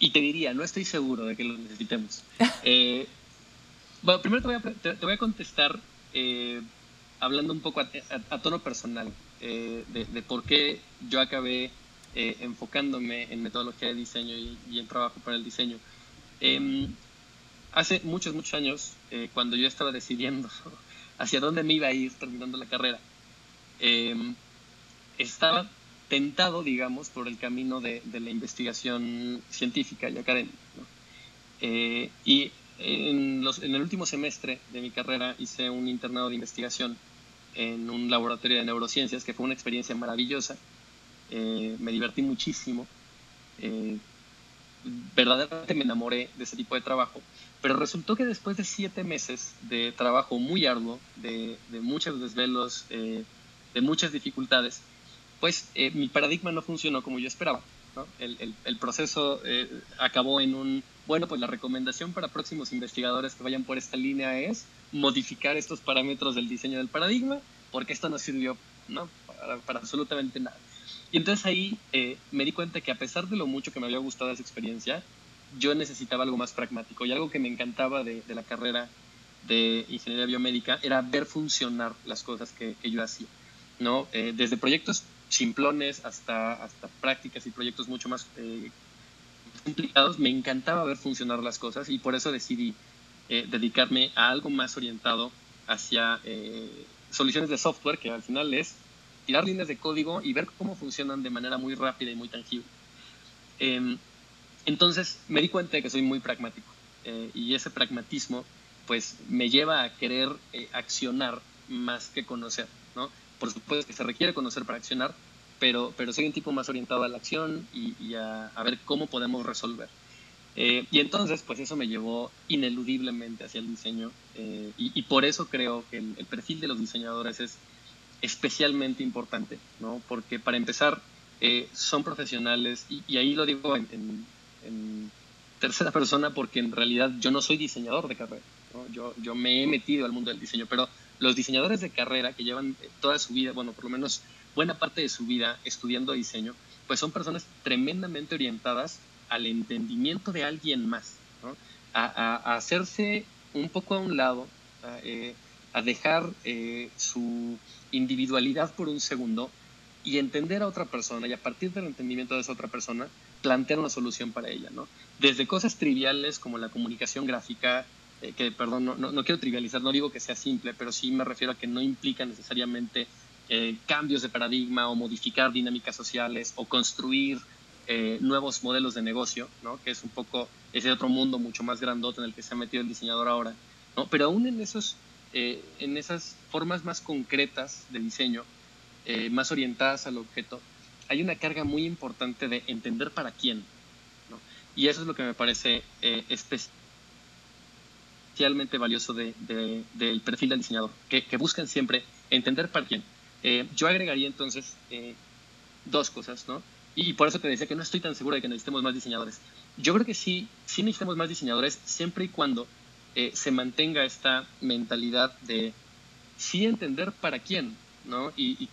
y te diría, no estoy seguro de que lo necesitemos. Eh, bueno, primero te voy a, te, voy a contestar eh, hablando un poco a, tono personal eh, de, por qué yo acabé enfocándome en metodología de diseño y, en trabajo para el diseño. Em, hace muchos, muchos años, cuando yo estaba decidiendo hacia dónde me iba a ir terminando la carrera, em, estaba tentado, digamos, por el camino de, la investigación científica y académica. Eh, y en, el último semestre de mi carrera hice un internado de investigación en un laboratorio de neurociencias, que fue una experiencia maravillosa. Eh, me divertí muchísimo. Eh, verdaderamente me enamoré de ese tipo de trabajo. Pero resultó que después de siete meses de trabajo muy arduo, de, de muchos desvelos, de muchas dificultades, pues eh, mi paradigma no funcionó como yo esperaba. El, proceso eh, acabó en un, bueno, pues la recomendación para próximos investigadores que vayan por esta línea es modificar estos parámetros del diseño del paradigma, porque esto no sirvió ¿no? Para, absolutamente nada. Y entonces ahí eh, me di cuenta que a pesar de lo mucho que me había gustado esa experiencia, yo necesitaba algo más pragmático y algo que me encantaba de, la carrera de ingeniería biomédica era ver funcionar las cosas que, yo hacía. ¿no? desde proyectos simplones hasta, hasta prácticas y proyectos mucho más eh, complicados, me encantaba ver funcionar las cosas y por eso decidí eh, dedicarme a algo más orientado hacia eh, soluciones de software, que al final es tirar líneas de código y ver cómo funcionan de manera muy rápida y muy tangible. Em, entonces me di cuenta de que soy muy pragmático y ese pragmatismo pues me lleva a querer accionar más que conocer, ¿no? Por supuesto que se requiere conocer para accionar, pero, pero soy un tipo más orientado a la acción y, a, ver cómo podemos resolver. Eh, y entonces, pues eso me llevó ineludiblemente hacia el diseño eh, y, por eso creo que el, perfil de los diseñadores es especialmente importante, ¿no? Porque para empezar, eh, son profesionales y, ahí lo digo en, tercera persona porque en realidad yo no soy diseñador de carrera, yo, yo me he metido al mundo del diseño, pero los diseñadores de carrera que llevan eh, toda su vida, bueno, por lo menos buena parte de su vida estudiando diseño, pues son personas tremendamente orientadas al entendimiento de alguien más, ¿no? a, hacerse un poco a un lado, a, eh, dejar eh, su individualidad por un segundo y entender a otra persona y a partir del entendimiento de esa otra persona plantear una solución para ella, ¿no? Desde cosas triviales como la comunicación gráfica, eh, que, perdón, no, no, quiero trivializar, no digo que sea simple, pero sí me refiero a que no implica necesariamente eh, cambios de paradigma o modificar dinámicas sociales o construir eh, nuevos modelos de negocio, ¿no? que es un poco ese otro mundo mucho más grandote en el que se ha metido el diseñador ahora. ¿no? Pero aún en, esos, en esas formas más concretas de diseño, más orientadas al objeto, hay una carga muy importante de entender para quién. ¿no? Y eso es lo que me parece eh, especialmente valioso de, del perfil del diseñador, que, que, buscan siempre entender para quién. yo agregaría entonces dos cosas, ¿no? Y por eso te decía que no estoy tan seguro de que necesitemos más diseñadores. Yo creo que sí, sí necesitamos más diseñadores siempre y cuando eh, se mantenga esta mentalidad de sí entender para quién, ¿no? Y,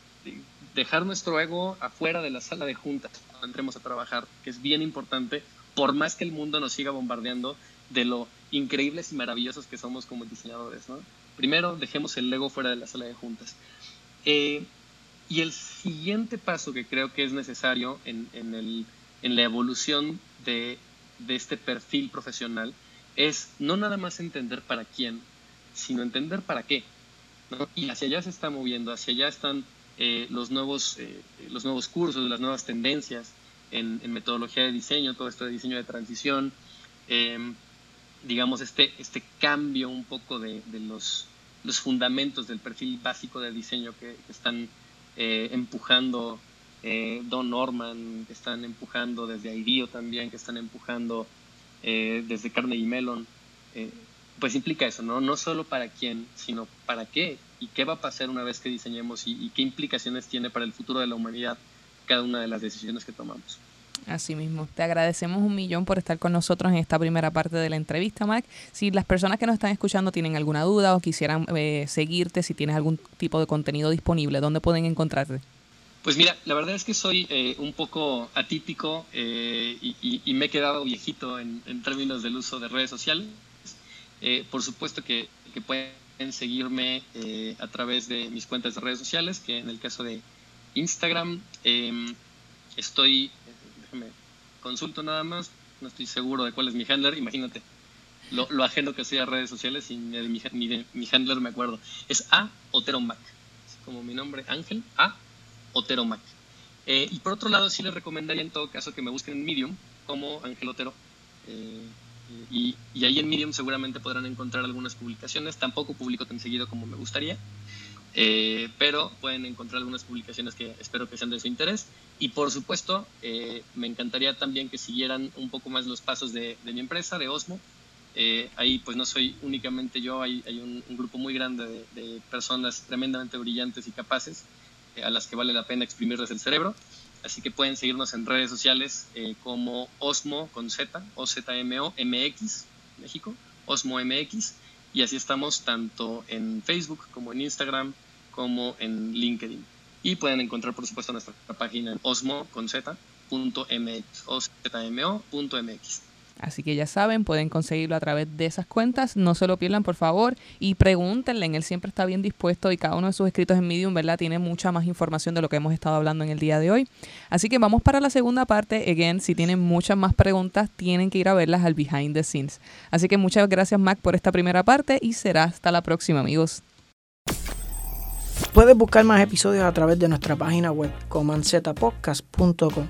dejar nuestro ego afuera de la sala de juntas cuando entremos a trabajar, que es bien importante, por más que el mundo nos siga bombardeando de lo increíbles y maravillosos que somos como diseñadores, ¿no? Primero, dejemos el ego fuera de la sala de juntas. Eh, y el siguiente paso que creo que es necesario en, en, el, en la evolución de, de, este perfil profesional es no nada más entender para quién, sino entender para qué. ¿no? Y hacia allá se está moviendo, hacia allá están eh, los, nuevos, eh, los nuevos cursos, las nuevas tendencias en, en, metodología de diseño, todo esto de diseño de transición, em, digamos, este, este cambio un poco de, de, los, los fundamentos del perfil básico de diseño que, están eh, empujando eh, Don Norman, que están empujando desde IDEO también, que están empujando eh, desde Carnegie Mellon, pues implica eso, ¿no? No solo para quién, sino para qué y qué va a pasar una vez que diseñemos y, qué implicaciones tiene para el futuro de la humanidad cada una de las decisiones que tomamos. Así mismo. Te agradecemos un millón por estar con nosotros en esta primera parte de la entrevista, Mac. Si las personas que nos están escuchando tienen alguna duda o quisieran seguirte, si tienes algún tipo de contenido disponible, ¿dónde pueden encontrarte? Pues mira, la verdad es que soy eh, un poco atípico eh, y, me he quedado viejito en, términos del uso de redes sociales. Eh, por supuesto que, pueden seguirme a través de mis cuentas de redes sociales, que en el caso de Instagram em, estoy, déjame consulto nada más, no estoy seguro de cuál es mi handler, imagínate lo, lo ajeno que soy a redes sociales y ni de mi, handler me acuerdo. Es A Otero Mac, como mi nombre Ángel, A Otero Mac. Eh, y por otro lado, sí les recomendaría en todo caso que me busquen en Medium como Ángel Otero. Eh, y, y, ahí en Medium seguramente podrán encontrar algunas publicaciones. Tampoco publico tan seguido como me gustaría, eh, pero pueden encontrar algunas publicaciones que espero que sean de su interés. Y por supuesto, me encantaría también que siguieran un poco más los pasos de, de mi empresa, de Osmo. ahí pues no soy únicamente yo, hay, hay un, un, grupo muy grande de, de personas tremendamente brillantes y capaces a las que vale la pena exprimirles el cerebro. Así que pueden seguirnos en redes sociales eh, como Osmo con Z, OZMO MX, México, Osmo MX. Y así estamos tanto en Facebook como en Instagram como en LinkedIn. Y pueden encontrar, por supuesto, nuestra página en osmo con Z.mx, ozmo.mx. Así que ya saben, pueden conseguirlo a través de esas cuentas. No se lo pierdan, por favor, y pregúntenle. Él siempre está bien dispuesto y cada uno de sus escritos en Medium, ¿verdad? Tiene mucha más información de lo que hemos estado hablando en el día de hoy. Así que vamos para la segunda parte. Again, si tienen muchas más preguntas, tienen que ir a verlas al behind the scenes. Así que muchas gracias, Mac, por esta primera parte y será hasta la próxima, amigos. Puedes buscar más episodios a través de nuestra página web comanzetapodcast.com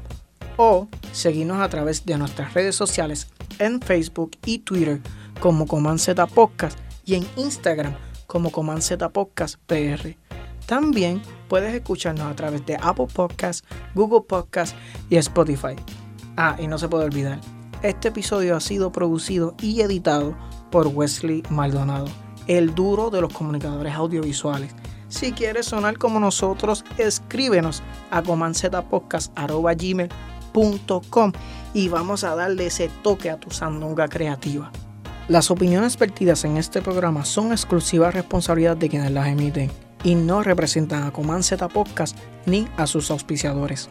o seguirnos a través de nuestras redes sociales en Facebook y Twitter como Comanceta Podcast y en Instagram como Comanceta Podcast PR. También puedes escucharnos a través de Apple Podcasts, Google Podcasts y Spotify. Ah, y no se puede olvidar, este episodio ha sido producido y editado por Wesley Maldonado, el duro de los comunicadores audiovisuales. Si quieres sonar como nosotros, escríbenos a comanzetapodcast.gmail.com y vamos a darle ese toque a tu sandunga creativa. Las opiniones vertidas en este programa son exclusiva responsabilidad de quienes las emiten y no representan a Coman Podcast ni a sus auspiciadores.